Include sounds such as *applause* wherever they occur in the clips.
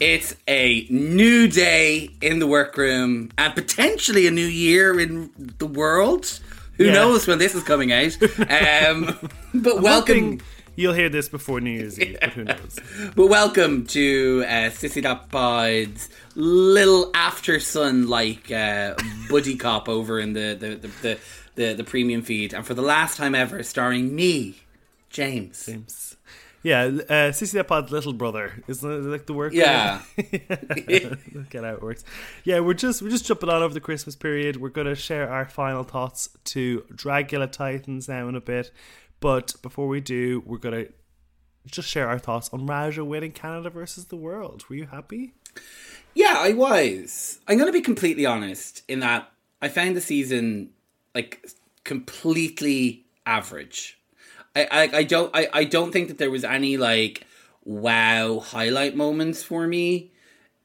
It's a new day in the Werkroom and potentially a new year in the world. Who Yeah. knows when this is coming out? Um, *laughs* but welcome. You'll hear this before New Year's Eve, but who *laughs* knows? but welcome to uh, Sissy That little after sun like uh, buddy cop over in the the, the, the, the the premium feed, and for the last time ever, starring me, James. James. Yeah, uh, that pod's little brother, isn't like the work? *laughs* Yeah. Look at how it works. Yeah, we're just we're just jumping on over the Christmas period. We're gonna share our final thoughts to Dragula Titans now in a bit, but before we do, we're gonna just share our thoughts on Raja winning Canada versus the world. Were you happy? Yeah, I was. I'm going to be completely honest in that I found the season like completely average. I I, I don't I, I don't think that there was any like wow highlight moments for me.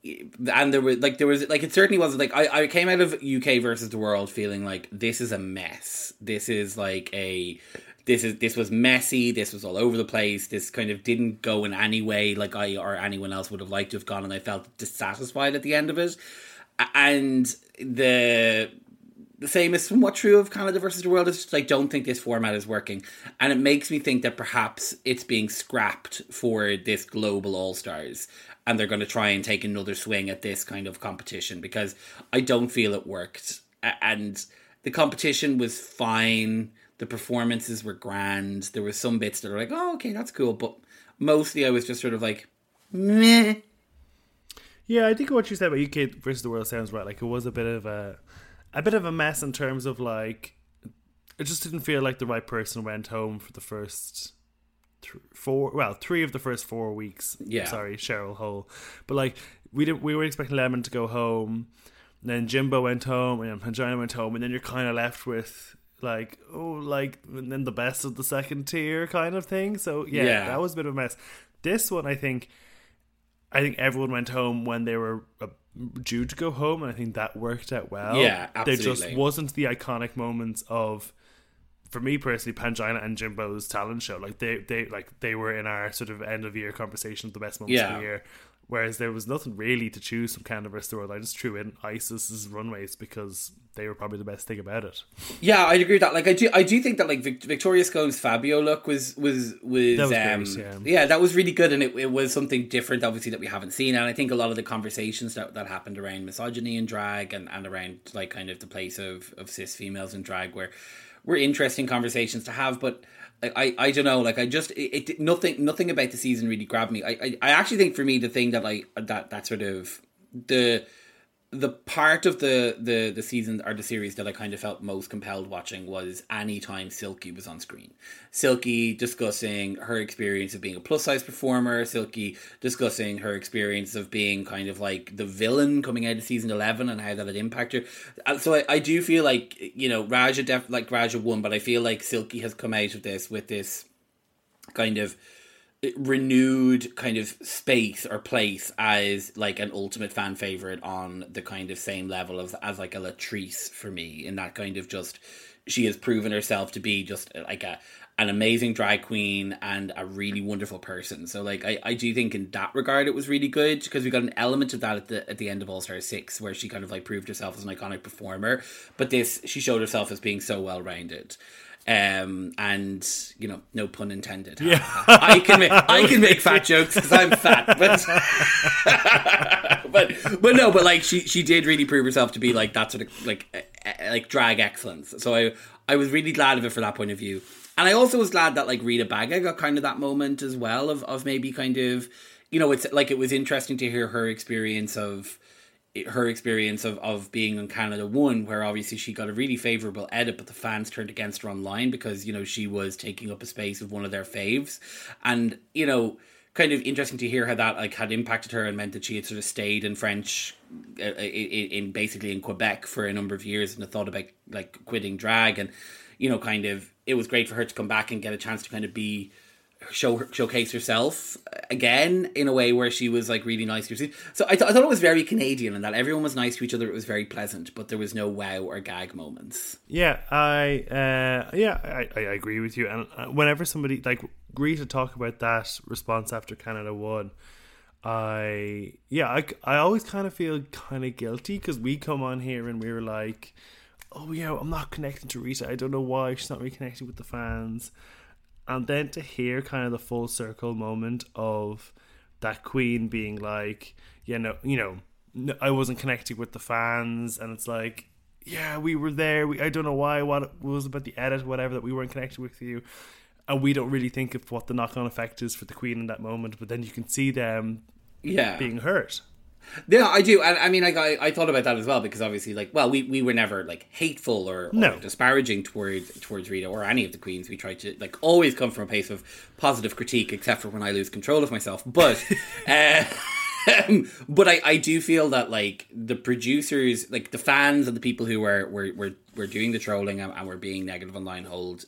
And there was like there was like it certainly wasn't like I, I came out of UK versus the world feeling like this is a mess. This is like a this is this was messy. This was all over the place. This kind of didn't go in any way like I or anyone else would have liked to have gone, and I felt dissatisfied at the end of it. And the the same is somewhat true of Canada versus the world. It's just I don't think this format is working, and it makes me think that perhaps it's being scrapped for this global All Stars, and they're going to try and take another swing at this kind of competition because I don't feel it worked, and the competition was fine. The performances were grand. There were some bits that are like, oh, okay, that's cool, but mostly I was just sort of like, meh. Yeah, I think what you said about UK versus the world sounds right. Like it was a bit of a a bit of a mess in terms of like it just didn't feel like the right person went home for the first th- four well three of the first four weeks. Yeah. sorry, Cheryl Hole, but like we didn't we were expecting Lemon to go home. And then Jimbo went home, and then Pangina went home, and then you're kind of left with like oh like and then the best of the second tier kind of thing. So yeah, Yeah. that was a bit of a mess. This one, I think. I think everyone went home when they were due to go home, and I think that worked out well. Yeah, absolutely. There just wasn't the iconic moments of, for me personally, Pangina and Jimbo's talent show. Like they, they, like they were in our sort of end of year conversation of the best moments of the year. Whereas there was nothing really to choose from the World. I just threw in Icesis's runways because they were probably the best thing about it. Yeah, I'd agree with that. Like, I do, I do think that like Vic- Victoria Scone's Fabio look was was was, That was um, great, yeah. that was really good, and it, it was something different, obviously that we haven't seen. And I think a lot of the conversations that, that happened around misogyny and drag, and, and around like kind of the place of of cis females in drag, were were interesting conversations to have. But I I don't know, like I just it, it nothing nothing about the season really grabbed me. I, I I actually think for me the thing that like that that sort of the the part of the, the the season or the series that I kind of felt most compelled watching was any time Silky was on screen. Silky discussing her experience of being a plus size performer, Silky discussing her experience of being kind of like the villain coming out of season eleven and how that had impacted her. And So I, I do feel like you know Raja def- like Raja won, but I feel like Silky has come out of this with this kind of renewed kind of space or place as like an ultimate fan favorite on the kind of same level of as like a Latrice for me in that kind of just she has proven herself to be just like a an amazing drag queen and a really wonderful person. So like I, I do think in that regard it was really good because we got an element of that at the at the end of All Star Six where she kind of like proved herself as an iconic performer. But this she showed herself as being so well rounded. Um and you know no pun intended. Yeah. I can make I can make fat *laughs* jokes because I'm fat, but *laughs* but but no, but like she she did really prove herself to be like that sort of like eh, eh, like drag excellence. So I I was really glad of it for that point of view, and I also was glad that like Rita Baga got kind of that moment as well of of maybe kind of you know it's like it was interesting to hear her experience of her experience of, of being on Canada One, where obviously she got a really favourable edit, but the fans turned against her online because, you know, she was taking up a space of one of their faves. And, you know, kind of interesting to hear how that like had impacted her and meant that she had sort of stayed in French uh, in, in basically in Quebec for a number of years and had thought about like quitting drag and you know kind of it was great for her to come back and get a chance to kind of be show showcase herself again in a way where she was like really nice to her. So I, th- I thought it was very Canadian and that everyone was nice to each other. It was very pleasant, but there was no wow or gag moments. Yeah, I uh, yeah, I, I agree with you. And uh, whenever somebody like Rita talk about that response after Canada won, I yeah, I, I always kind of feel kind of guilty because we come on here and we were like, oh yeah, I'm not connecting to Rita. I don't know why she's not reconnecting with the fans. And then to hear kind of the full circle moment of that Queen being like, yeah, no, you know, no, I wasn't connecting with the fans, and it's like, yeah, we were there. We, I don't know why. What was about the edit, whatever, that we weren't connected with you and we don't really think of what the knock on effect is for the Queen in that moment. But then you can see them, yeah, being hurt. Yeah, I do. I, I mean, like, I, I thought about that as well because obviously, like, well, we, we were never like hateful or, or no. disparaging towards towards Rita or any of the queens. We tried to like always come from a place of positive critique, except for when I lose control of myself. But, uh, *laughs* but I, I do feel that like the producers, like the fans and the people who were were were, were doing the trolling and, and were being negative online hold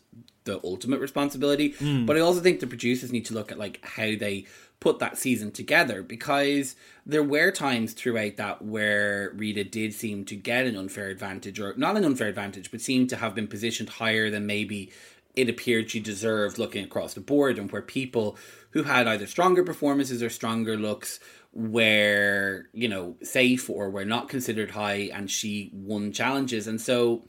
the ultimate responsibility. Mm. But I also think the producers need to look at like how they put that season together because there were times throughout that where Rita did seem to get an unfair advantage or not an unfair advantage but seemed to have been positioned higher than maybe it appeared she deserved looking across the board and where people who had either stronger performances or stronger looks were you know safe or were not considered high and she won challenges. And so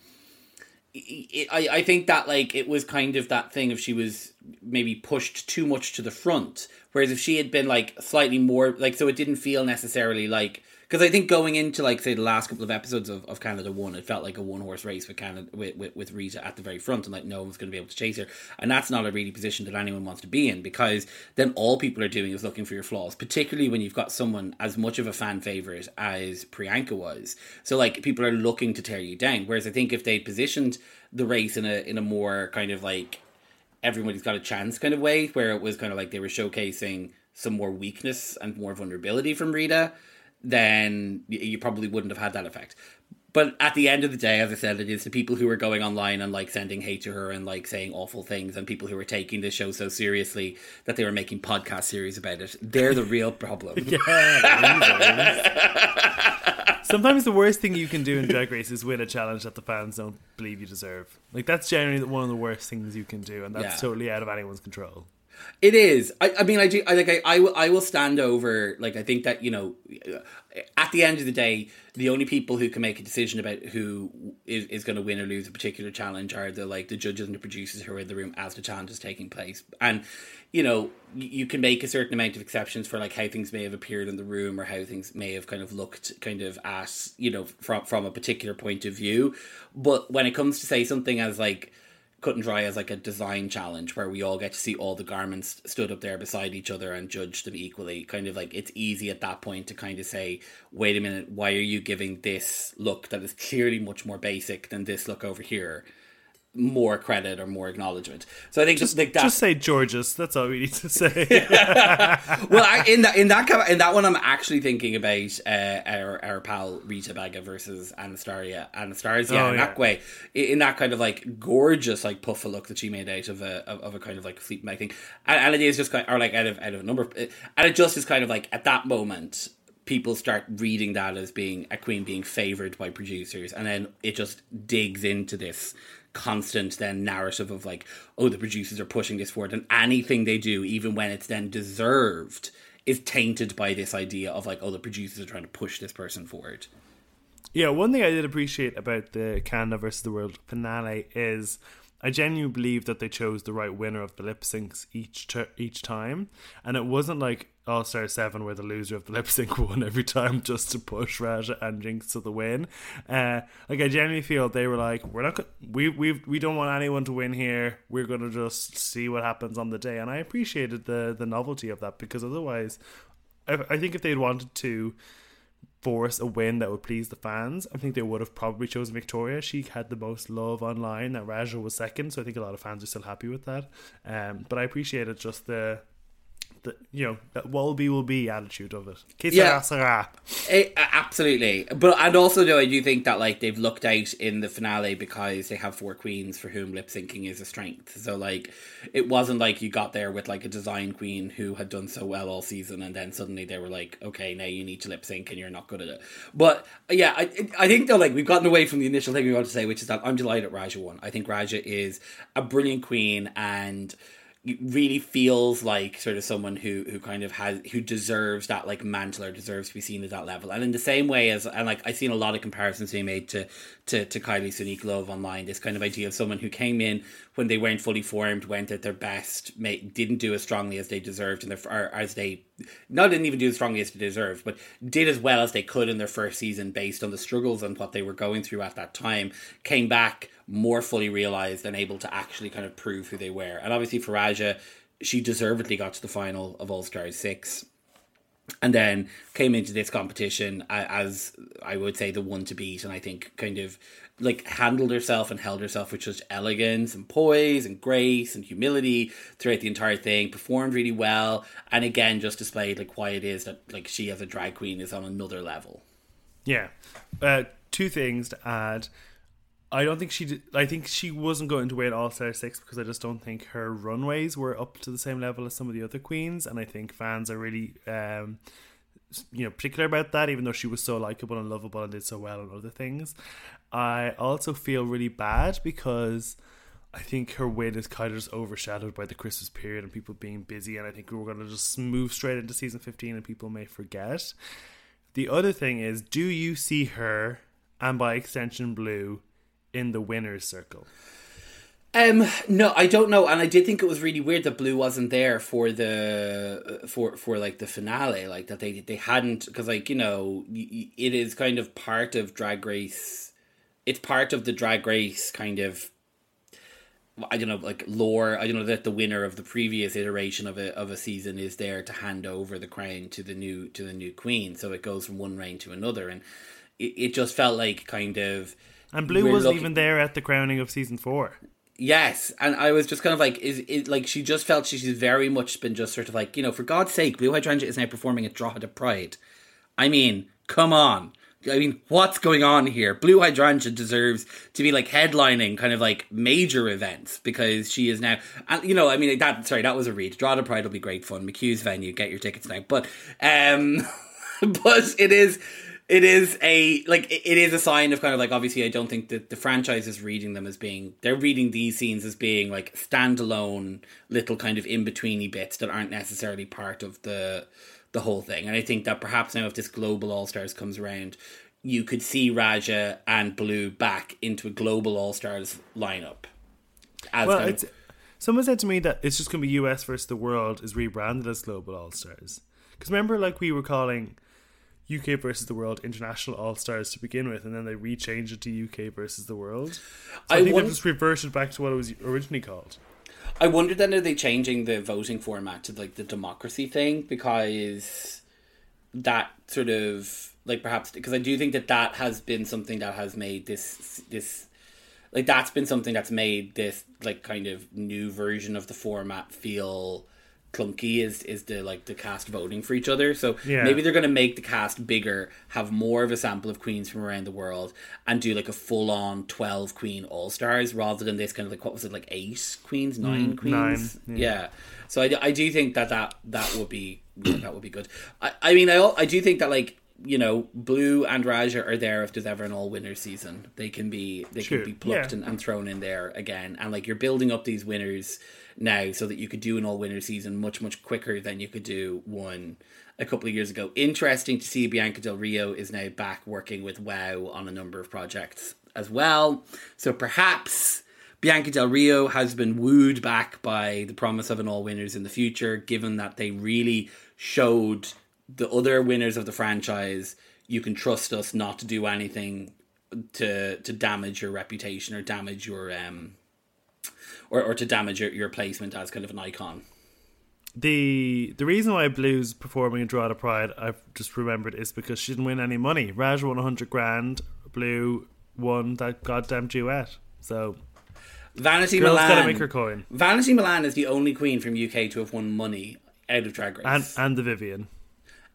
it, I, I think that like it was kind of that thing if she was maybe pushed too much to the front. Whereas if she had been like slightly more like so it didn't feel necessarily like because I think going into like say the last couple of episodes of, of Canada One, it felt like a one horse race with Canada with, with, with Rita at the very front, and like no one's going to be able to chase her, and that's not a really position that anyone wants to be in because then all people are doing is looking for your flaws, particularly when you've got someone as much of a fan favorite as Priyanka was. So like people are looking to tear you down. Whereas I think if they positioned the race in a in a more kind of like everybody's got a chance kind of way, where it was kind of like they were showcasing some more weakness and more vulnerability from Rita then you probably wouldn't have had that effect. But at the end of the day, as I said, it is the people who are going online and like sending hate to her and like saying awful things, and people who are taking this show so seriously that they were making podcast series about it. They're the real problem. *laughs* yeah. Sometimes the worst thing you can do in Drag Race is win a challenge that the fans don't believe you deserve. Like that's generally one of the worst things you can do, and that's yeah. totally out of anyone's control. It is. I, I mean, I do. I like. I, I will. I will stand over. Like, I think that you know, at the end of the day, the only people who can make a decision about who is, is going to win or lose a particular challenge are the like the judges and the producers who are in the room as the challenge is taking place. And you know, you can make a certain amount of exceptions for like how things may have appeared in the room or how things may have kind of looked kind of as you know from from a particular point of view. But when it comes to say something as like cut and dry as like a design challenge where we all get to see all the garments stood up there beside each other and judge them equally. Kind of like it's easy at that point to kind of say, wait a minute, why are you giving this look that is clearly much more basic than this look over here? More credit or more acknowledgement. So I think just like that. Just say Georges. That's all we need to say. *laughs* well, I, in that in that in that one, I'm actually thinking about uh, our our pal Rita Baga versus Anastasia. Anastasia oh, in yeah. that way, in that kind of like gorgeous like puffa look that she made out of a of, of a kind of like sleep thing, and, and it is just kind of, or like out of out of a number, of, and it just is kind of like at that moment people start reading that as being a queen being favored by producers and then it just digs into this constant then narrative of like, oh, the producers are pushing this forward, and anything they do, even when it's then deserved, is tainted by this idea of like, oh, the producers are trying to push this person forward. Yeah, one thing I did appreciate about the Canada versus the World finale is I genuinely believe that they chose the right winner of the lip syncs each ter- each time, and it wasn't like All Star Seven where the loser of the lip sync *laughs* won every time just to push Raja and Jinx to the win. Uh, like I genuinely feel they were like, we're not, go- we we we don't want anyone to win here. We're gonna just see what happens on the day, and I appreciated the the novelty of that because otherwise, I, I think if they'd wanted to force a win that would please the fans. I think they would have probably chosen Victoria. She had the most love online. That Raja was second, so I think a lot of fans are still happy with that. Um, but I appreciated just the the you know that will be will be attitude of it. yeah, it, absolutely. But and also though I do think that like they've looked out in the finale because they have four queens for whom lip syncing is a strength. So like it wasn't like you got there with like a design queen who had done so well all season and then suddenly they were like, okay, now you need to lip sync and you're not good at it. But yeah, I I think though like we've gotten away from the initial thing we wanted to say, which is that I'm delighted at Raja won. I think Raja is a brilliant queen and really feels like sort of someone who who kind of has who deserves that like mantle or deserves to be seen at that level. And in the same way as and like I've seen a lot of comparisons being made to to to Kylie Sonique Love online. This kind of idea of someone who came in when they weren't fully formed, went at their best, made, didn't do as strongly as they deserved, and their as they not didn't even do as strongly as they deserved, but did as well as they could in their first season based on the struggles and what they were going through at that time. Came back more fully realized and able to actually kind of prove who they were. And obviously for Raja, she deservedly got to the final of All Stars 6 and then came into this competition as I would say the one to beat. And I think kind of like handled herself and held herself with just elegance and poise and grace and humility throughout the entire thing performed really well and again just displayed like why it is that like she as a drag queen is on another level. Yeah. Uh, two things to add I don't think she did. I think she wasn't going to win All Star Six because I just don't think her runways were up to the same level as some of the other queens, and I think fans are really, um, you know, particular about that. Even though she was so likable and lovable and did so well on other things, I also feel really bad because. I think her win is kind of just overshadowed by the Christmas period and people being busy, and I think we're going to just move straight into season 15 and people may forget. The other thing is, do you see her, and by extension, Blu, in the winners circle? Um, no, I don't know, and I did think it was really weird that Blu wasn't there for the for for like the finale, like that they they hadn't because like you know it is kind of part of Drag Race, it's part of the Drag Race kind of I don't know, like lore. I don't know that the winner of the previous iteration of a of a season is there to hand over the crown to the new to the new queen. So it goes from one reign to another, and it, it just felt like kind of and Blu wasn't looking... even there at the crowning of season four. Yes, and I was just kind of like, is it like she just felt she's very much been just sort of like, you know, for God's sake, Blu Hydrangea is now performing at Drogheda Pride. I mean, come on. I mean, what's going on here? Blu Hydrangea deserves to be like headlining kind of like major events because she is now, you know, I mean, that sorry, that was a read. Drogheda Pride will be great fun. McHugh's venue, get your tickets now. But, um, *laughs* but it is it is a like it is a sign of kind of like obviously I don't think that the franchise is reading them as being they're reading these scenes as being like standalone little kind of in betweeny bits that aren't necessarily part of the the whole thing. And I think that perhaps now if this global All Stars comes around, you could see Raja and Blu back into a global All Stars lineup. well, it's, of, someone said to me that it's just going to be US versus the world is rebranded as global All Stars. Because remember, like we were calling UK versus the World International All Stars to begin with, and then they rechanged it to UK versus the World. So I, I think won- they just reverted back to what it was originally called. I wonder then are they changing the voting format to like the democracy thing because that sort of like perhaps because I do think that that has been something that has made this this like that's been something that's made this like kind of new version of the format feel clunky is is the like the cast voting for each other. So yeah. maybe they're gonna make the cast bigger, have more of a sample of queens from around the world, and do like a full on twelve queen all stars rather than this kind of like what was it like eight queens, mm, nine mm, queens, nine, yeah. yeah. So I, I do think that that that would be *clears throat* that would be good. I I mean I I do think that like you know, Blu and Raja are there if there's ever an all winner season. They can be they can be plucked yeah. and, and thrown in there again. And like you're building up these winners now so that you could do an all winner season much much quicker than you could do one a couple of years ago. Interesting to see Bianca Del Rio is now back working with WoW on a number of projects as well. So perhaps Bianca Del Rio has been wooed back by the promise of an all winners in the future, given that they really showed the other winners of the franchise you can trust us not to do anything to to damage your reputation or damage your um or, or to damage your, your placement as kind of an icon. The the reason why Blu's performing in Drogheda Pride, I've just remembered, is because she didn't win any money. Raj won hundred grand. Blue won that goddamn duet. So Vanity Girls Milan. Gotta make her coin. Vanity Milan is the only queen from UK to have won money out of Drag Race, and and the Vivienne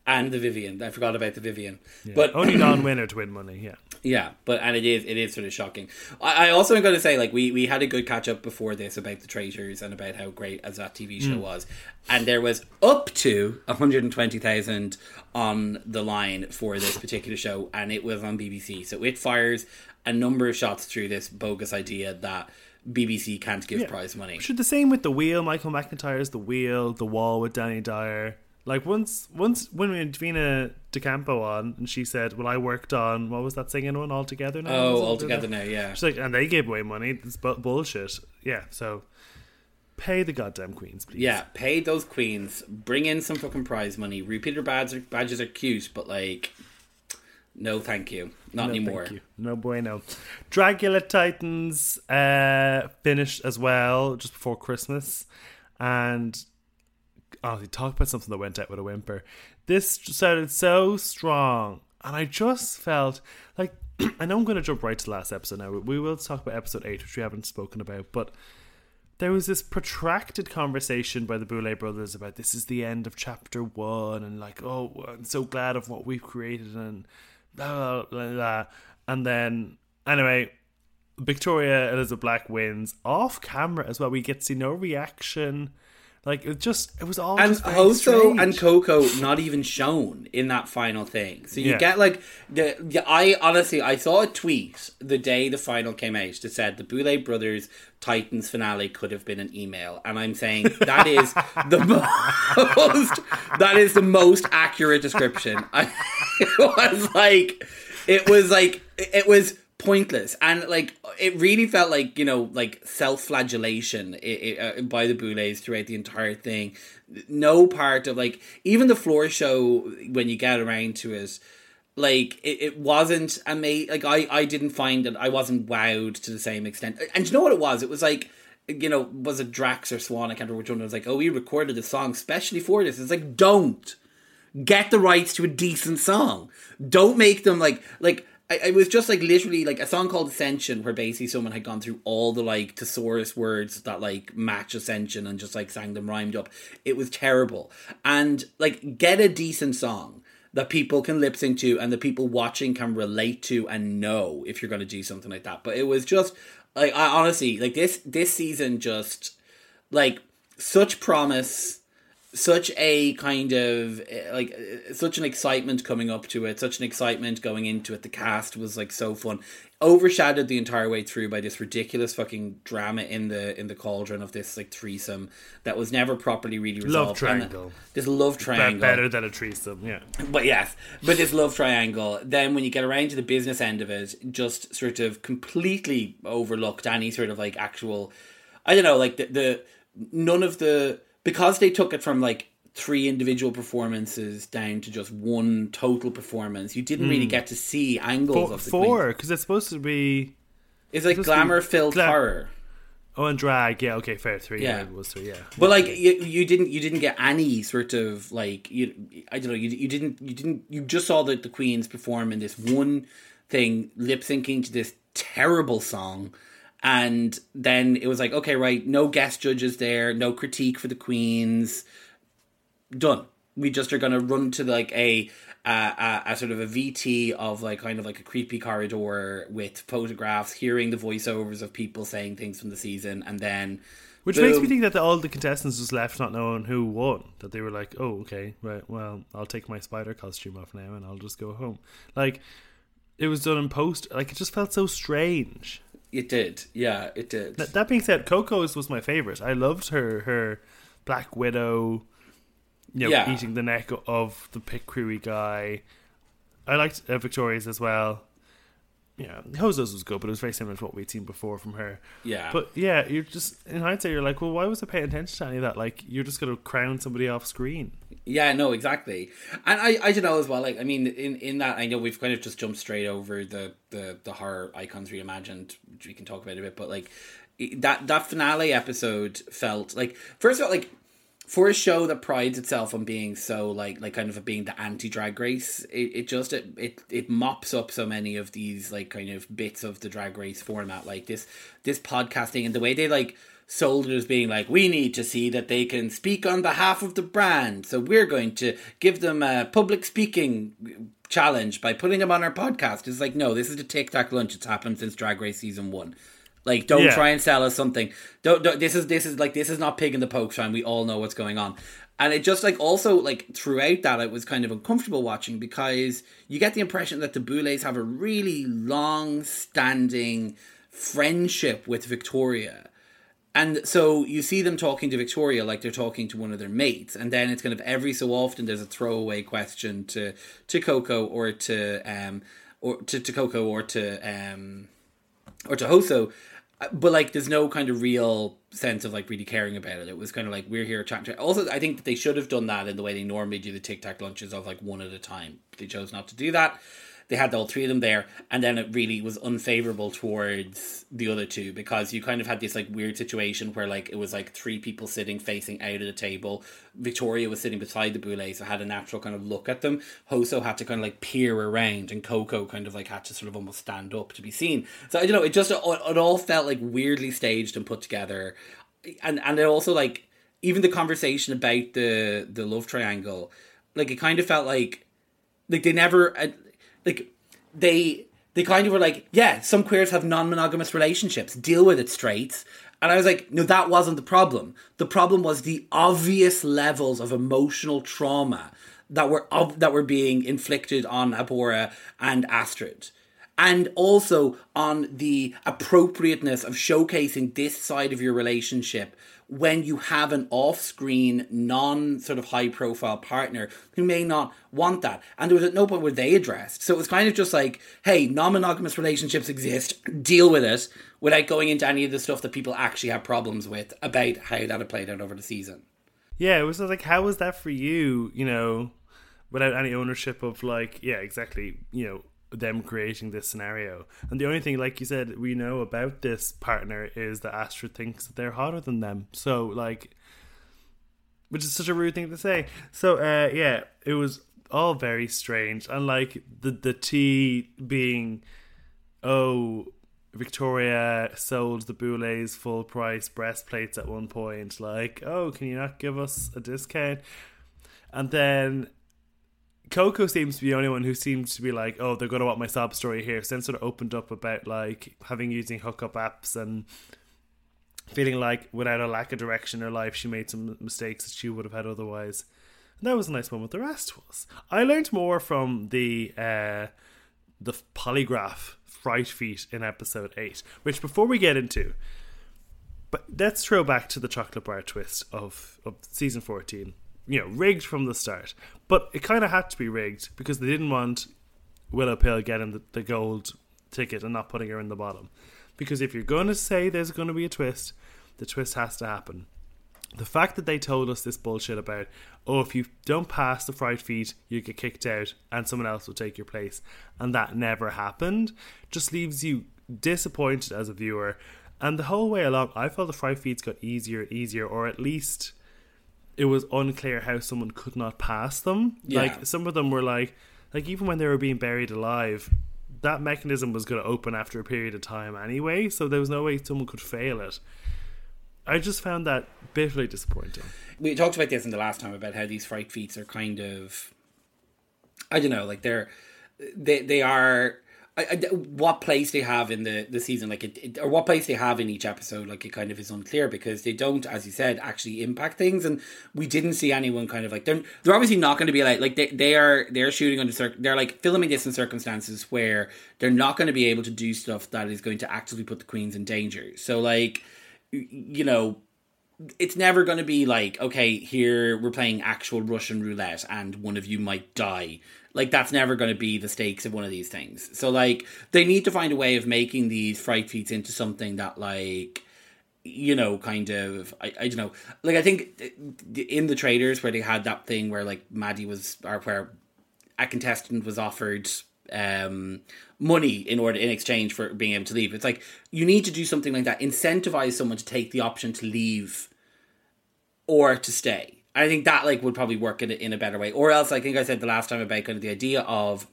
and the Vivienne. I forgot about the Vivienne. yeah. but only *clears throat* non-winner to win money. Yeah, yeah, but and it is it is sort of shocking. I, I also am going to say like we we had a good catch up before this about the traitors and about how great as that TV show mm. was, and there was up to one hundred and twenty thousand on the line for this particular show, and it was on BBC. So it fires a number of shots through this bogus idea that BBC can't give Yeah. prize money. Should the same with the wheel. Michael McIntyre's the wheel. The wall with Danny Dyer. Like once, once when we had Davina DeCampo on, and she said, "Well, I worked on what was that singing one all together now." Oh, Was it? all together now, yeah. She's like, and they gave away money. It's bu- bullshit. Yeah, so pay the goddamn queens, please. Yeah, pay those queens, bring in some fucking prize money. Repeater badges are, badges are cute, but like, no, thank you, not No, anymore. Thank you. No bueno. Dragula Titans uh, finished as well just before Christmas, and oh, they talk about something that went out with a whimper. This sounded so strong, and I just felt like *clears throat* I know I'm going to jump right to the last episode now. We will talk about episode eight, which we haven't spoken about, but there was this protracted conversation by the Boulet brothers about this is the end of chapter one, and like, oh, I'm so glad of what we've created, and blah blah blah. blah. And then, anyway, Victoria Elizabeth Black wins off camera as well. We get to see no reaction. Like it just, it was all And just very Hoso strange. and Coco not even shown in that final thing. So you Yeah. get like the, the I honestly I saw a tweet the day the final came out that said the Boulet brothers Titans finale could have been an email, and I'm saying that is the *laughs* most that is the most accurate description. *laughs* I it was like it was like it was pointless. And like it really felt like you know like self-flagellation i i uh, by the Boulets throughout the entire thing. No part of like even the floor show when you get around to it like it, it wasn't amazing like I, I didn't find that I wasn't wowed to the same extent. And you know what it was? It was like you know was it Drax or Swan? I can't remember which one. It was like oh we recorded a song specially for this. It's like don't get the rights to a decent song. Don't make them like like It was just like literally like a song called Ascension where basically someone had gone through all the like thesaurus words that like match Ascension and just like sang them rhymed up. It was terrible. And like get a decent song that people can lip sync to and the people watching can relate to and know if you're gonna do something like that. But it was just like I honestly like this this season just like such promise such a kind of eh, like eh, such an excitement coming up to it such an excitement going into it the cast was like so fun overshadowed the entire way through by this ridiculous fucking drama in the in the cauldron of this like threesome that was never properly really resolved Love triangle. And this love triangle better than a threesome. Yeah, but yes, but this love triangle. Then when you get around to the business end of it, just sort of completely overlooked any sort of like actual, I don't know, like the, the none of the because they took it from like three individual performances down to just one total performance. You didn't really get to see angles Hmm. four, of the four because it's supposed to be It's like supposed to be glamour filled gla- horror. oh and drag. Yeah, okay, fair three. Yeah. Yeah, it was three. Yeah, But like you, you didn't you didn't get any sort of like you I don't know you, you didn't you didn't you just saw the the queens perform in this one thing lip syncing to this terrible song and then it was like okay right no guest judges there no critique for the queens done we just are going to run to like a uh, a, a sort of a VT of like kind of like a creepy corridor with photographs, hearing the voiceovers of people saying things from the season, and then Which makes me think that the, all the contestants just left not knowing who won. That they were like, "Oh, okay, right. Well, I'll take my spider costume off now and I'll just go home." Like it was done in post. Like it just felt so strange. It did, yeah, it did. That, that being said, Coco's was my favorite. I loved her her Black Widow. You know, Yeah. eating the neck of the pit crewy guy. I liked uh, Victoria's as well. Yeah, Hozo's was good, but it was very similar to what we'd seen before from her. yeah, But yeah, you're just in hindsight, you're like, well, why was I paying attention to any of that? Like, you're just gonna crown somebody off screen. yeah, no, exactly. And I, I don't know as well. Like, I mean, in in that, I know we've kind of just jumped straight over the the the horror icons reimagined, which we can talk about a bit. But like that that finale episode felt like first of all, like for a show that prides itself on being so like like kind of being the anti drag race it, it just it, it it mops up so many of these like kind of bits of the drag race format. Like this this podcasting and the way they like sold it as being like we need to see that they can speak on behalf of the brand. So we're going to give them a public speaking challenge by putting them on our podcast. It's like no this is the tic tac lunch. It's happened since drag race season one like, don't Yeah. try and sell us something. Don't, don't. This is this is like this is not pig in the poke shine. We all know what's going on. and it just like also like throughout that it was kind of uncomfortable watching because you get the impression that the Boulets have a really long standing friendship with Victoria. And so you see them talking to Victoria like they're talking to one of their mates, and then it's kind of every so often there's a throwaway question to to Coco or to um or to, to Coco or to um or to Hoso, but like there's no kind of real sense of like really caring about it. It was kind of like we're here chatting. Also, I think that they should have done that in the way they normally do the Tic Tac lunches of like one at a time. They chose not to do that they had all three of them there, and then it really was unfavorable towards the other two because you kind of had this like weird situation where like it was like three people sitting facing out of the table. Victoria was sitting beside the Boulet, so had a natural kind of look at them. Hoso had to kind of like peer around, and Coco kind of like had to sort of almost stand up to be seen. So I don't know, it just it, it all felt like weirdly staged and put together, and and it also like even the conversation about the the love triangle, like it kind of felt like like they never uh, like they they kind of were like, yeah, some queers have non-monogamous relationships. Deal with it, straights. And I was like, no, that wasn't the problem. The problem was the obvious levels of emotional trauma that were ob- that were being inflicted on Abhora and Astrid. And also on the appropriateness of showcasing this side of your relationship when you have an off screen, non sort of high profile partner who may not want that. And there was at no point where they addressed. So it was kind of just like, hey, non monogamous relationships exist, deal with it without going into any of the stuff that people actually have problems with about how that had played out over the season. Yeah, it was like, how was that for you, you know, without any ownership of like, yeah, exactly, you know, them creating this scenario. And the only thing, like you said, we know about this partner is that Astrid thinks that they're hotter than them. So, like, which is such a rude thing to say. So, uh, yeah, it was all very strange. And, like, the, the tea being, oh, Victoria sold the Boulets full price breastplates at one point. Like, oh, can you not give us a discount? And then Coco seems to be the only one who seems to be like, oh, they're going to want my sob story here. Since sort of opened up about like having using hookup apps and feeling like without a lack of direction in her life, she made some mistakes that she would have had otherwise. And that was a nice one. moment. The rest was. I learned more from the uh, the polygraph fright feat in episode eight, which before we get into, but let's throw back to the chocolate bar twist of of season fourteen you know, rigged from the start. But it kind of had to be rigged because they didn't want Willow Pill getting the, the gold ticket and not putting her in the bottom. Because if you're going to say there's going to be a twist, the twist has to happen. The fact that they told us this bullshit about, oh, if you don't pass the fright feat, you get kicked out and someone else will take your place, and that never happened, just leaves you disappointed as a viewer. And the whole way along, I felt the fright feats got easier, and easier, or at least it was unclear how someone could not pass them. Yeah. Like some of them were like like even when they were being buried alive, that mechanism was going to open after a period of time anyway, so there was no way someone could fail it. I just found that bitterly disappointing. We talked about this in the last time about how these fright feats are kind of I don't know, like they're they they are I, I, what place they have in the, the season, like it, it, or what place they have in each episode, like it kind of is unclear because they don't, as you said, actually impact things, and we didn't see anyone kind of like they're they're obviously not going to be like like they, they are they're shooting under circ they're like filming this in circumstances where they're not going to be able to do stuff that is going to actively put the queens in danger. So like you know it's never going to be like okay here we're playing actual russian roulette and one of you might die like that's never going to be the stakes of one of these things. So like they need to find a way of making these fright feats into something that like you know kind of I, I don't know. Like I think in the traitors where they had that thing where like Maddie was or where a contestant was offered um money in order in exchange for being able to leave it's like you need to do something like that. Incentivize someone to take the option to leave or to stay I think that like would probably work in a, in a better way. Or else, I think I said the last time about kind of the idea of,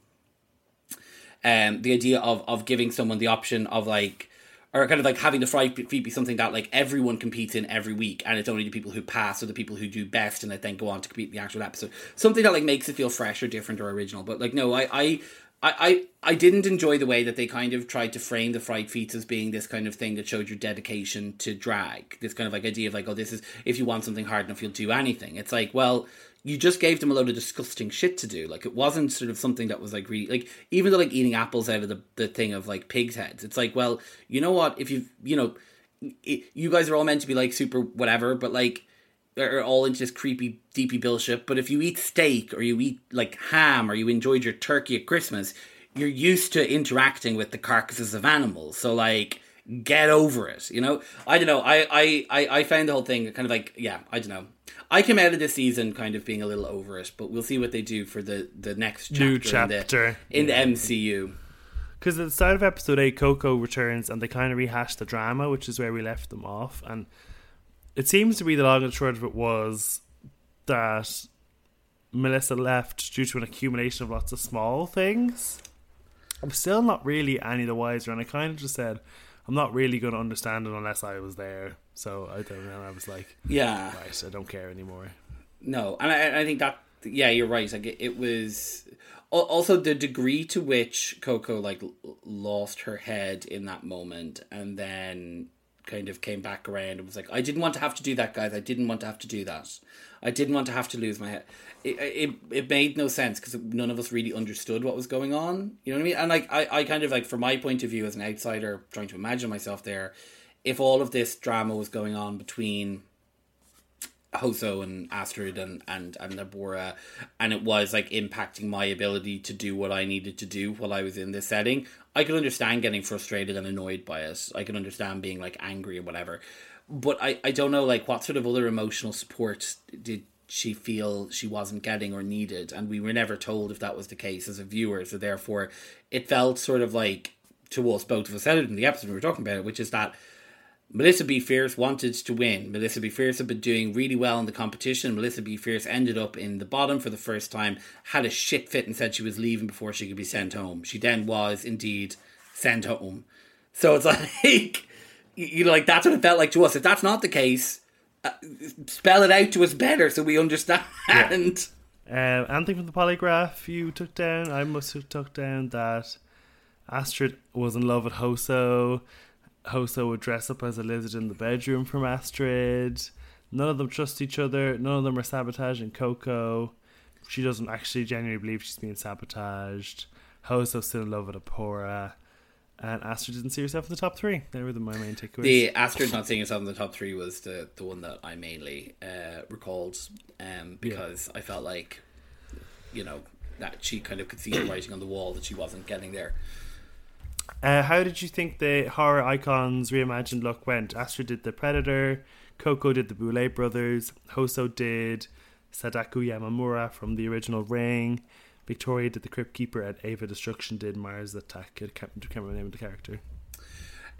um, the idea of of giving someone the option of like, or kind of like having the fright feat be something that like everyone competes in every week, and it's only the people who pass or the people who do best, and then go on to compete in the actual episode. Something that like makes it feel fresh or different or original. But like, no, I I I, I, I didn't enjoy the way that they kind of tried to frame the fright feats as being this kind of thing that showed your dedication to drag. This kind of like idea of like, oh, this is if you want something hard enough, you'll do anything. It's like, well, you just gave them a load of disgusting shit to do. Like it wasn't sort of something that was like really like even though like eating apples out of the the thing of like pigs heads. It's like, well, you know what? If you you know, it, you guys are all meant to be like super whatever, but like are all into this creepy deepy bullshit. But if you eat steak or you eat like ham or you enjoyed your turkey at Christmas, you're used to interacting with the carcasses of animals. So like get over it. You know? I don't know. I I I, I found the whole thing kind of like yeah, I don't know. I came out of this season kind of being a little over it, but we'll see what they do for the the next chapter New chapter. in the, in the MCU. Because at the start of episode 8, Coco returns and they kind of rehash the drama, which is where we left them off. And it seems to be the long and short of it was that Melissa left due to an accumulation of lots of small things. I'm still not really any the wiser, and I kind of just said, I'm not really going to understand it unless I was there. So I don't know. I was like, yeah, right, I don't care anymore. No, and I, I think that yeah, you're right. Like it, it was also the degree to which Coco like lost her head in that moment, and then kind of came back around and was like, I didn't want to have to do that, guys. I didn't want to have to do that. I didn't want to have to lose my head. It it, it made no sense because none of us really understood what was going on. You know what I mean? And like I, I kind of like from my point of view as an outsider, trying to imagine myself there, if all of this drama was going on between Hoso and Astrid and and and Nabora, and it was like impacting my ability to do what I needed to do while I was in this setting. I could understand getting frustrated and annoyed by it. I can understand being like angry or whatever, but I I don't know like what sort of other emotional support did she feel she wasn't getting or needed, and we were never told if that was the case as a viewer. So therefore, it felt sort of like to us both of us said it in the episode we were talking about it, which is that Melissa B. Fierce wanted to win. Melissa B. Fierce had been doing really well in the competition. Melissa B. Fierce ended up in the bottom for the first time, had a shit fit and said she was leaving before she could be sent home. She then was indeed sent home. So it's *laughs* like, you know, like that's what it felt like to us. If that's not the case, uh, spell it out to us better so we understand. Yeah. Uh, anything from the polygraph you took down? I must have took down that Astrid was in love with Hoso. Hoso would dress up as a lizard in the bedroom from Astrid. None of them trust each other. None of them are sabotaging Coco. She doesn't actually genuinely believe she's being sabotaged. Hoso's still in love with Abhora. And Astrid didn't see herself in the top three. They were the, my main takeaways. The Astrid not seeing herself in the top three was the, the one that I mainly uh, recalled um, because yeah. I felt like, you know, that she kind of could see the writing on the wall that she wasn't getting there. Uh, how did you think the horror icons reimagined look went? Astrid did the Predator, Coco did the Boulet brothers, Hoso did Sadako Yamamura from the original Ring, Victoria did the Crypt Keeper, and Eva Destruction did Mars Attack. I can't remember the name of the character.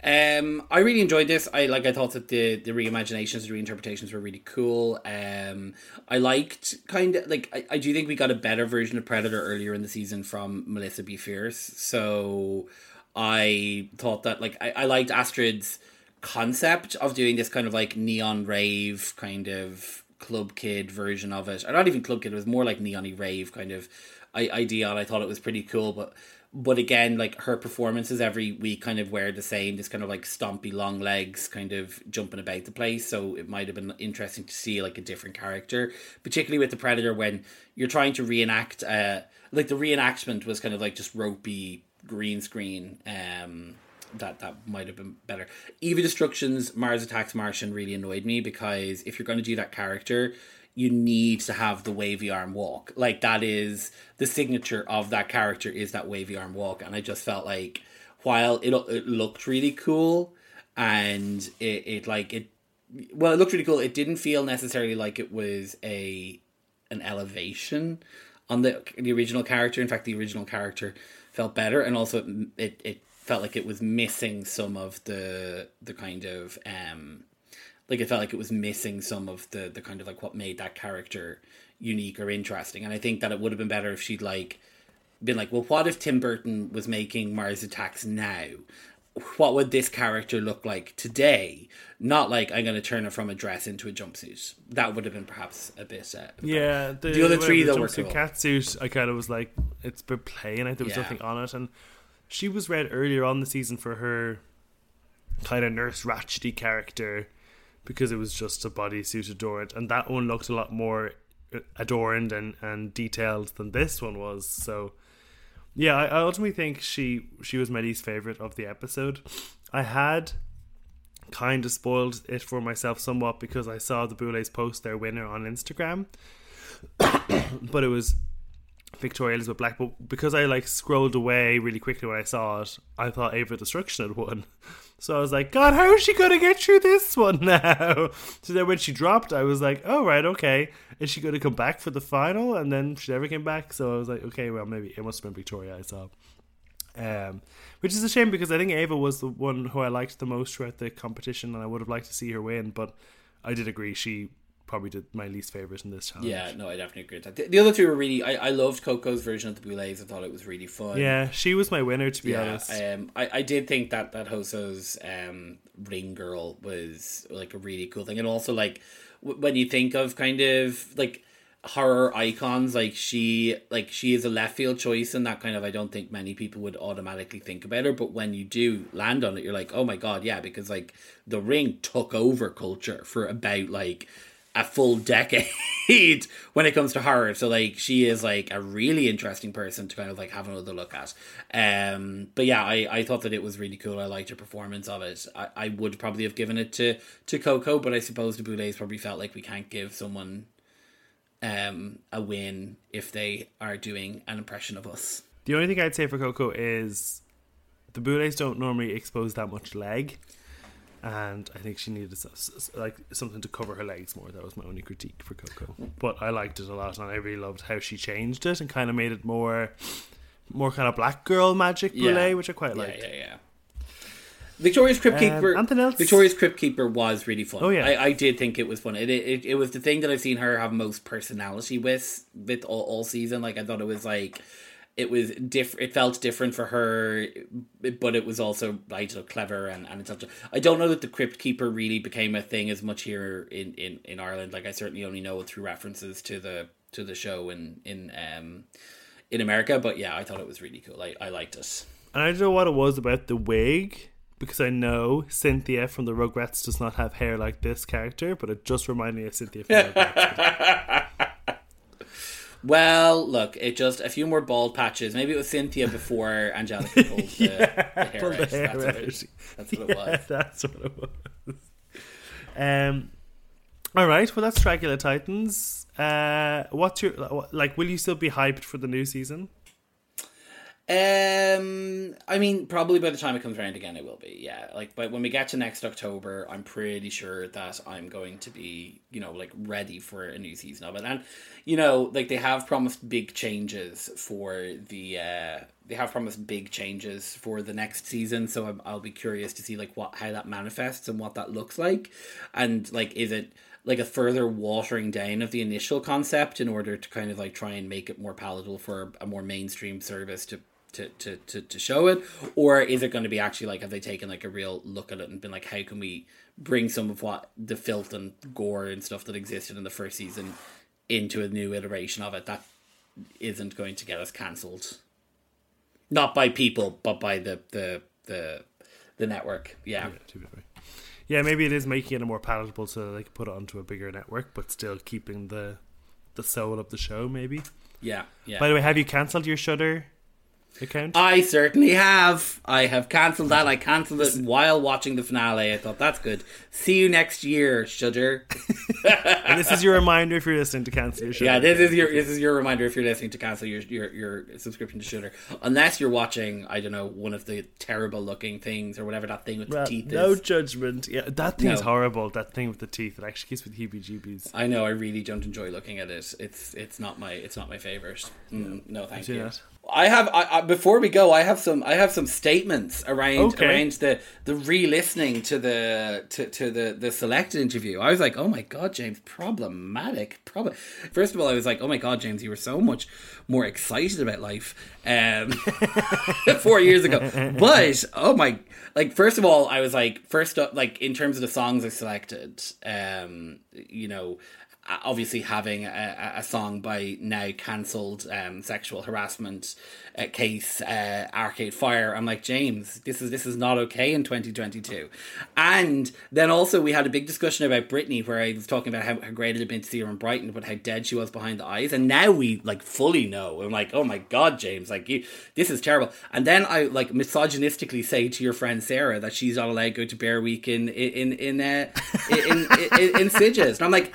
Um, I really enjoyed this. I like. I thought that the the reimaginations, the reinterpretations were really cool. Um, I liked kind of like. I, I do think we got a better version of Predator earlier in the season from Melissa B. Fierce. So I thought that like I, I liked Astrid's concept of doing this kind of like neon rave kind of club kid version of it. Or not even club kid it was more like neon rave kind of idea and i thought it was pretty cool but but again like her performances every week kind of wear the same this kind of like stompy long legs kind of jumping about the place so it might have been interesting to see like a different character particularly with the predator when you're trying to reenact uh like the reenactment was kind of like just ropey green screen. Um, that that might have been better. Eva Destruction's Mars Attacks Martian really annoyed me because if you're going to do that character, you need to have the wavy arm walk. Like that is the signature of that character is that wavy arm walk, and I just felt like while it it looked really cool and it, it like it well it looked really cool it didn't feel necessarily like it was a an elevation on the the original character in fact the original character felt better, and also it it felt like it was missing some of the the kind of um like it felt like it was missing some of the the kind of like what made that character unique or interesting. And I think that it would have been better if she'd like been like, well, what if Tim Burton was making Mars Attacks now? What would this character look like today? Not like I'm going to turn her from a dress into a jumpsuit. That would have been perhaps a bit. Uh, yeah, the, the other three though were cool. catsuit. I kind of was like, it's been plain. Like there was yeah. nothing on it, and she was read earlier on the season for her kind of nurse ratchety character because it was just a bodysuit adorned, and that one looked a lot more adorned and, and detailed than this one was. So, yeah, I, ultimately think she she was my least favorite of the episode. I had kind of spoiled it for myself somewhat because I saw the Boulets post their winner on Instagram, *coughs* but it was Victoria Elizabeth Black. But because I like scrolled away really quickly when I saw it, I thought Eva Destruction had won. *laughs* So I was like, God, how is she to get through this one *laughs* now? So then when she dropped, I was like, oh, right, okay. Is she going to come back for the final? And then she never came back. So I was like, okay, well, maybe it must have been Victoria I saw. Um, which is a shame because I think Eva was the one who I liked the most throughout the competition, and I would have liked to see her win. But I did agree she probably did my least favorite in this challenge. Yeah, no, I definitely agree with that. The, the other two were really. I, I loved Koco's version of the Boulets. I thought it was really fun. Yeah, she was my winner to be yeah, honest. Um, I, I did think that that Hoso's um ring girl was like a really cool thing, and also like w- when you think of kind of like horror icons like she like she is a left field choice and that kind of I don't think many people would automatically think about her but when you do land on it you're like oh my god yeah because like the ring took over culture for about like a full decade *laughs* when it comes to horror. So like she is like a really interesting person to kind of like have another look at. Um but yeah, I, I thought that it was really cool. I liked her performance of it. I, I would probably have given it to, to Koco, but I suppose the Boulets probably felt like we can't give someone um a win if they are doing an impression of us. The only thing I'd say for Koco is the Boulets don't normally expose that much leg and I think she needed like something to cover her legs more. That was my only critique for Koco, but I liked it a lot, and I really loved how she changed it and kind of made it more, more kind of black girl magic brulee, yeah. which I quite liked. Yeah, yeah, yeah. Victoria's Crypt Keeper. Um, else? Victoria's Crypt Keeper was really fun. Oh yeah, I, I did think it was fun. It, it it was the thing that I've seen her have most personality with with all, all season. Like I thought it was like it was different. It felt different for her, but it was also right, clever and and it's I don't know that the Crypt Keeper really became a thing as much here in, in, in Ireland. Like I certainly only know it through references to the to the show in in um in America. But yeah, I thought it was really cool. I I liked it. And I don't know what it was about the wig because I know Cynthia from the Rugrats does not have hair like this character, but it just reminded me of Cynthia from the Rugrats. *laughs* Well, look, it just a few more bald patches. Maybe it was Cynthia before Angelica pulled the, *laughs* yeah, the hair, pulled the hair that's, What it, that's what it was. That's what it was. Um. All right. Well, that's Dragula Titans. Uh, what's your like? Will you still be hyped for the new season? Um, I mean, probably by the time it comes around again, it will be. Yeah, like, but when we get to next October, I'm pretty sure that I'm going to be, you know, like ready for a new season of it. And you know, like they have promised big changes for the. uh They have promised big changes for the next season, so I'm, I'll be curious to see like what how that manifests and what that looks like, and like is it like a further watering down of the initial concept in order to kind of like try and make it more palatable for a more mainstream service to to, to, to, to show it? Or is it going to be actually like have they taken like a real look at it and been like how can we bring some of what the filth and gore and stuff that existed in the first season into a new iteration of it that isn't going to get us cancelled? Not by people but by the the the, the network. Yeah. Yeah, yeah maybe it is making it more palatable so they can put it onto a bigger network but still keeping the the soul of the show maybe. Yeah yeah. By the way have you cancelled your Shudder account? I certainly have. I have cancelled that. I cancelled it while watching the finale. I thought that's good. See you next year, Shudder. *laughs* and this is your reminder if you're listening to cancel your Shudder. Yeah, this is your this is your reminder if you're listening to cancel your your, your subscription to Shudder. Unless you're watching, I don't know, one of the terrible looking things or whatever that thing with well, the teeth no is. No judgment. Yeah, that thing no. is horrible. That thing with the teeth. It actually gives me the heebie-jeebies. I know. I really don't enjoy looking at it. It's it's not my it's not my favorite. Mm, no, thank you. That. I have I, I, before we go. I have some. I have some statements around Okay. around the the re-listening to the to, to the the selected interview. I was like, oh my god, James, problematic. Problem. First of all, I was like, oh my god, James, you were so much more excited about life um, *laughs* four years ago. But oh my, like first of all, I was like, first up, like in terms of the songs I selected, um, you know obviously having a, a song by now cancelled um, sexual harassment uh, case uh, Arcade Fire. I'm like James, this is this is not okay in 2022. And then also we had a big discussion about Britney where I was talking about how, how great it had been to see her in Brighton, but how dead she was behind the eyes. And now we like fully know. I'm like, oh my god, James, like you, this is terrible. And then I like misogynistically say to your friend Sarah that she's not allowed to go to Bear Week in in in uh, in, in, in, in Sitges. And I'm like,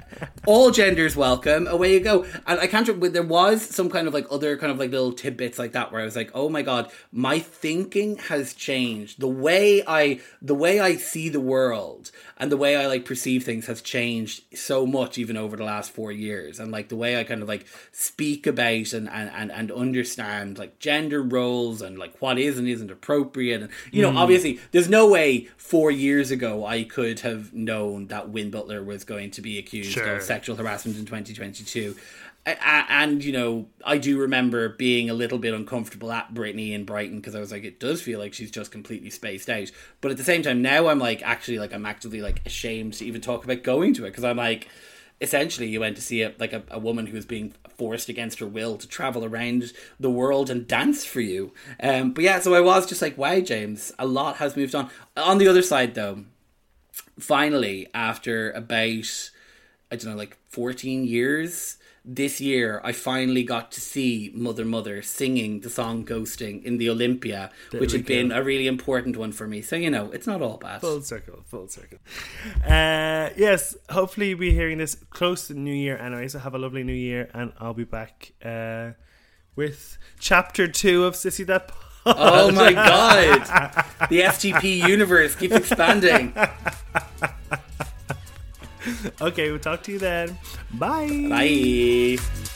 all genders welcome. Away you go. And I can't. remember There was some kind of like other kind of like little tidbits like that where I was like, oh my god, my thinking has changed. The way I the way I see the world and the way I like perceive things has changed so much even over the last four years. And like the way I kind of like speak about and and and, and understand like gender roles and like what is and isn't appropriate. And you know, mm. obviously, there's no way four years ago I could have known that Win Butler was going to be accused Sure. of sexual harassment in 2022. A- a- And you know, I do remember being a little bit uncomfortable at Britney in Brighton because I was like, it does feel like she's just completely spaced out. But at the same time, now I'm like, actually, like, I'm actively like ashamed to even talk about going to it because I'm like, essentially, you went to see a like a, a woman who was being forced against her will to travel around the world and dance for you. Um, but yeah, so I was just like, wow, James, a lot has moved on. On the other side, though, finally, after about I don't know, like 14 years. This year, I finally got to see Mother Mother singing the song Ghosting in the Olympia, which we had been a really important one for me. So, you know, it's not all bad. Full circle, full circle. Uh, yes, hopefully you'll be hearing this close to new year anyway, so have a lovely new year, and I'll be back uh, with chapter two of Sissy That Pod. Oh my *laughs* god! The FTP universe keeps expanding. *laughs* *laughs* Okay, we'll talk to you then. Bye. Bye.